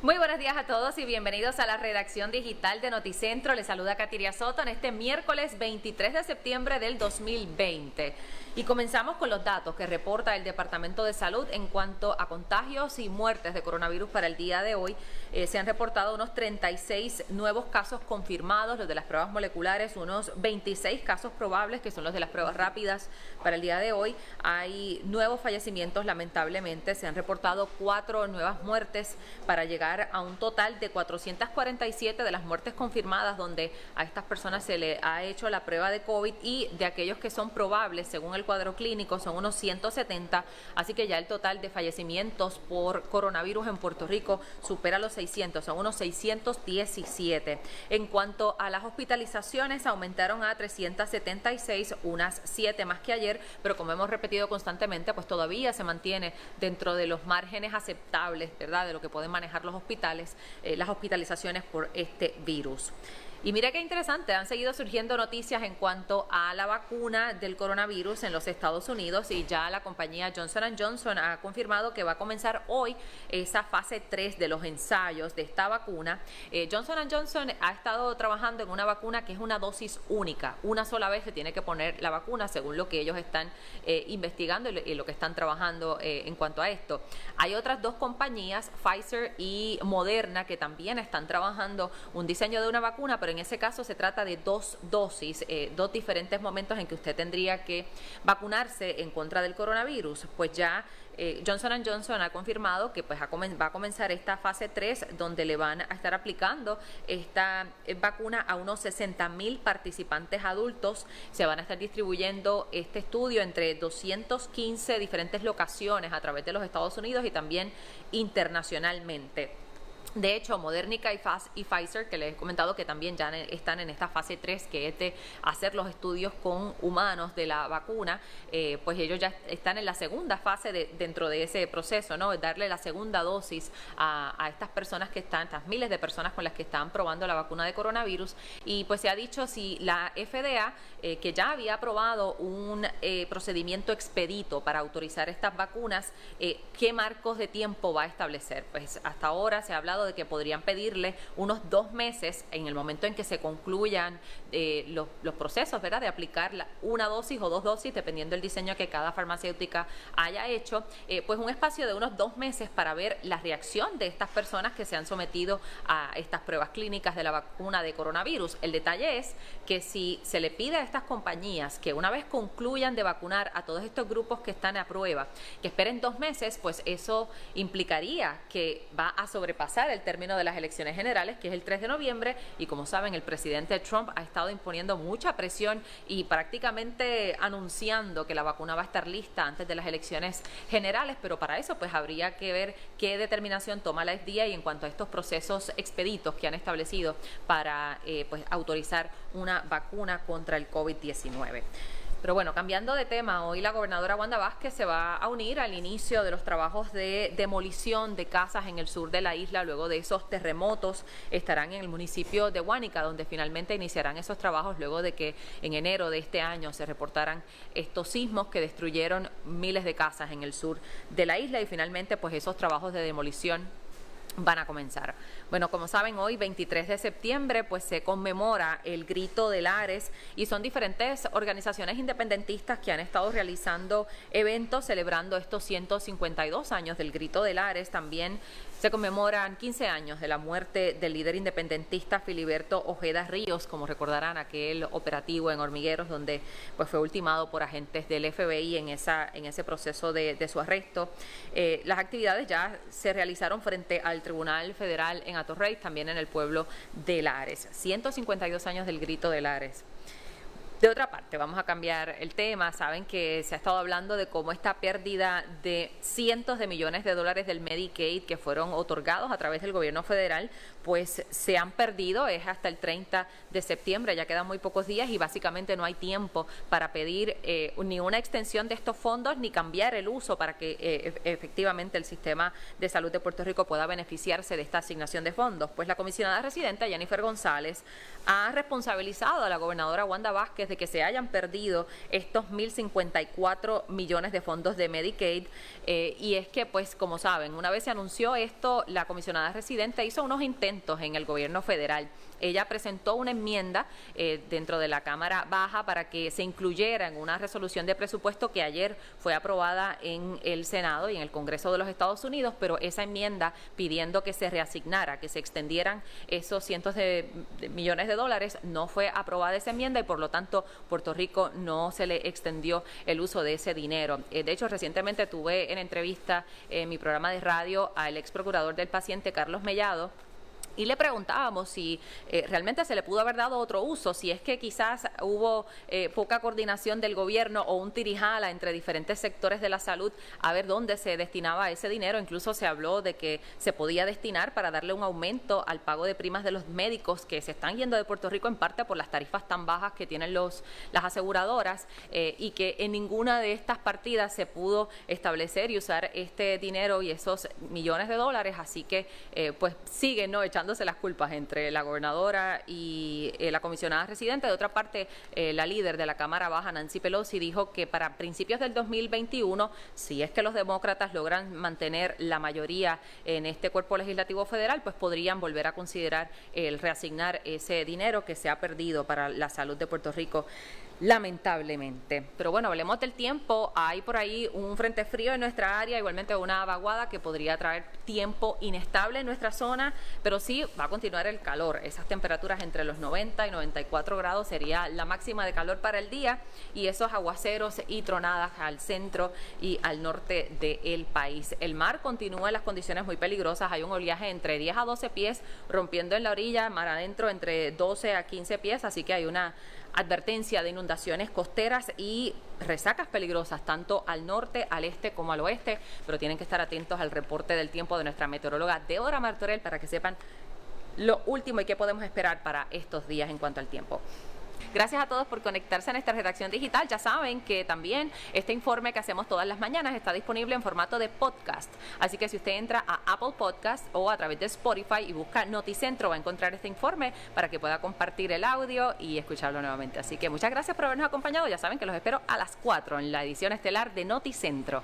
Muy buenos días a todos y bienvenidos a la redacción digital de Noticentro. Les saluda Katiria Soto en este miércoles 23 de septiembre del 2020. Y comenzamos con los datos que reporta el Departamento de Salud en cuanto a contagios y muertes de coronavirus para el día de hoy. Eh, se han reportado unos 36 nuevos casos confirmados, los de las pruebas moleculares, unos 26 casos probables, que son los de las pruebas rápidas para el día de hoy. Hay nuevos fallecimientos, lamentablemente. Se han reportado cuatro nuevas muertes para llegar a un total de 447 de las muertes confirmadas, donde a estas personas se le ha hecho la prueba de COVID y de aquellos que son probables, según el cuadro clínico son unos 170, así que ya el total de fallecimientos por coronavirus en Puerto Rico supera los 600, son unos 617. En cuanto a las hospitalizaciones, aumentaron a 376, unas 7 más que ayer, pero como hemos repetido constantemente, pues todavía se mantiene dentro de los márgenes aceptables, ¿verdad?, de lo que pueden manejar los hospitales, eh, las hospitalizaciones por este virus. Y mira qué interesante, han seguido surgiendo noticias en cuanto a la vacuna del coronavirus en los Estados Unidos y ya la compañía Johnson Johnson ha confirmado que va a comenzar hoy esa fase 3 de los ensayos de esta vacuna. Eh, Johnson Johnson ha estado trabajando en una vacuna que es una dosis única, una sola vez se tiene que poner la vacuna según lo que ellos están eh, investigando y lo que están trabajando eh, en cuanto a esto. Hay otras dos compañías, Pfizer y Moderna, que también están trabajando un diseño de una vacuna, en ese caso se trata de dos dosis, eh, dos diferentes momentos en que usted tendría que vacunarse en contra del coronavirus. Pues ya eh, Johnson Johnson ha confirmado que pues, va a comenzar esta fase 3 donde le van a estar aplicando esta eh, vacuna a unos 60 mil participantes adultos. Se van a estar distribuyendo este estudio entre 215 diferentes locaciones a través de los Estados Unidos y también internacionalmente. De hecho, Modernica y, Pfizer, que les he comentado que también ya están en esta fase 3, que es de hacer los estudios con humanos de la vacuna, eh, pues ellos ya están en la segunda fase de, dentro de ese proceso, ¿no? Darle la segunda dosis a, estas personas que están, estas miles de personas con las que están probando la vacuna de coronavirus. Y pues se ha dicho si la FDA, eh, que ya había aprobado un eh, procedimiento expedito para autorizar estas vacunas, ¿qué marcos de tiempo va a establecer? Pues hasta ahora se ha hablado de que podrían pedirle unos dos meses en el momento en que se concluyan eh, los, procesos, ¿verdad? De aplicar una dosis o dos dosis, dependiendo del diseño que cada farmacéutica haya hecho, eh, pues un espacio de unos dos meses para ver la reacción de estas personas que se han sometido a estas pruebas clínicas de la vacuna de coronavirus. El detalle es que si se le pide a estas compañías que una vez concluyan de vacunar a todos estos grupos que están a prueba, que esperen dos meses, pues eso implicaría que va a sobrepasar el término de las elecciones generales, que es el 3 de noviembre, y como saben, el presidente Trump ha estado imponiendo mucha presión y prácticamente anunciando que la vacuna va a estar lista antes de las elecciones generales, pero para eso pues habría que ver qué determinación toma la FDA y en cuanto a estos procesos expeditos que han establecido para eh, pues autorizar una vacuna contra el COVID-19. Pero bueno, cambiando de tema, hoy la gobernadora Wanda Vázquez se va a unir al inicio de los trabajos de demolición de casas en el sur de la isla. Luego de esos terremotos estarán en el municipio de Huánica, donde finalmente iniciarán esos trabajos luego de que en enero de este año se reportaran estos sismos que destruyeron miles de casas en el sur de la isla y finalmente pues esos trabajos de demolición van a comenzar. Bueno, como saben, hoy 23 de septiembre pues se conmemora el Grito de Lares y son diferentes organizaciones independentistas que han estado realizando eventos celebrando estos 152 años del Grito de Lares. También se conmemoran 15 años de la muerte del líder independentista Filiberto Ojeda Ríos, como recordarán aquel operativo en Hormigueros donde pues fue ultimado por agentes del FBI en esa en ese proceso de, su arresto. Eh, las actividades ya se realizaron frente al Tribunal Federal en Atorrey, también en el pueblo de Lares. 152 años del grito de Lares. De otra parte, vamos a cambiar el tema. Saben que se ha estado hablando de cómo esta pérdida de cientos de millones de dólares del Medicaid que fueron otorgados a través del gobierno federal, pues se han perdido. Es hasta el 30 de septiembre, ya quedan muy pocos días y básicamente no hay tiempo para pedir eh, ni una extensión de estos fondos ni cambiar el uso para que eh, efectivamente el sistema de salud de Puerto Rico pueda beneficiarse de esta asignación de fondos. Pues la comisionada residente, Jennifer González, ha responsabilizado a la gobernadora Wanda Vázquez de que se hayan perdido estos 1.054 millones de fondos de Medicaid. Eh, y es que, pues, como saben, una vez se anunció esto, la comisionada residente hizo unos intentos en el gobierno federal ella presentó una enmienda eh, dentro de la Cámara Baja para que se incluyera en una resolución de presupuesto que ayer fue aprobada en el Senado y en el Congreso de los Estados Unidos, pero esa enmienda pidiendo que se reasignara, que se extendieran esos cientos de, millones de dólares, no fue aprobada esa enmienda y por lo tanto Puerto Rico no se le extendió el uso de ese dinero. Eh, de hecho, recientemente tuve en entrevista en mi programa de radio al ex procurador del paciente, Carlos Mellado, y le preguntábamos si eh, realmente se le pudo haber dado otro uso, si es que quizás hubo eh, poca coordinación del gobierno o un tirijala entre diferentes sectores de la salud a ver dónde se destinaba ese dinero. Incluso se habló de que se podía destinar para darle un aumento al pago de primas de los médicos que se están yendo de Puerto Rico en parte por las tarifas tan bajas que tienen los, las aseguradoras eh, y que en ninguna de estas partidas se pudo establecer y usar este dinero y esos millones de dólares. Así que pues siguen ¿no? echando las culpas entre la gobernadora y eh, la comisionada residente. De otra parte, eh, la líder de la Cámara Baja, Nancy Pelosi, dijo que para principios del 2021, si es que los demócratas logran mantener la mayoría en este cuerpo legislativo federal, pues podrían volver a considerar el reasignar ese dinero que se ha perdido para la salud de Puerto Rico lamentablemente. Pero bueno, hablemos del tiempo. Hay por ahí un frente frío en nuestra área, igualmente una vaguada que podría traer tiempo inestable en nuestra zona, pero sí va a continuar el calor. Esas temperaturas entre los 90 y 94 grados sería la máxima de calor para el día y esos aguaceros y tronadas al centro y al norte del país. El mar continúa en las condiciones muy peligrosas. Hay un oleaje entre 10 a 12 pies rompiendo en la orilla, mar adentro entre 12 a 15 pies, así que hay una advertencia de inundaciones costeras y resacas peligrosas tanto al norte, al este como al oeste, pero tienen que estar atentos al reporte del tiempo de nuestra meteoróloga Deborah Martorell para que sepan lo último y qué podemos esperar para estos días en cuanto al tiempo. Gracias a todos por conectarse en esta redacción digital. Ya saben que también este informe que hacemos todas las mañanas está disponible en formato de podcast. Así que si usted entra a Apple Podcast o a través de Spotify y busca Noticentro, va a encontrar este informe para que pueda compartir el audio y escucharlo nuevamente. Así que muchas gracias por habernos acompañado. Ya saben que los espero a las 4 en la edición estelar de Noticentro.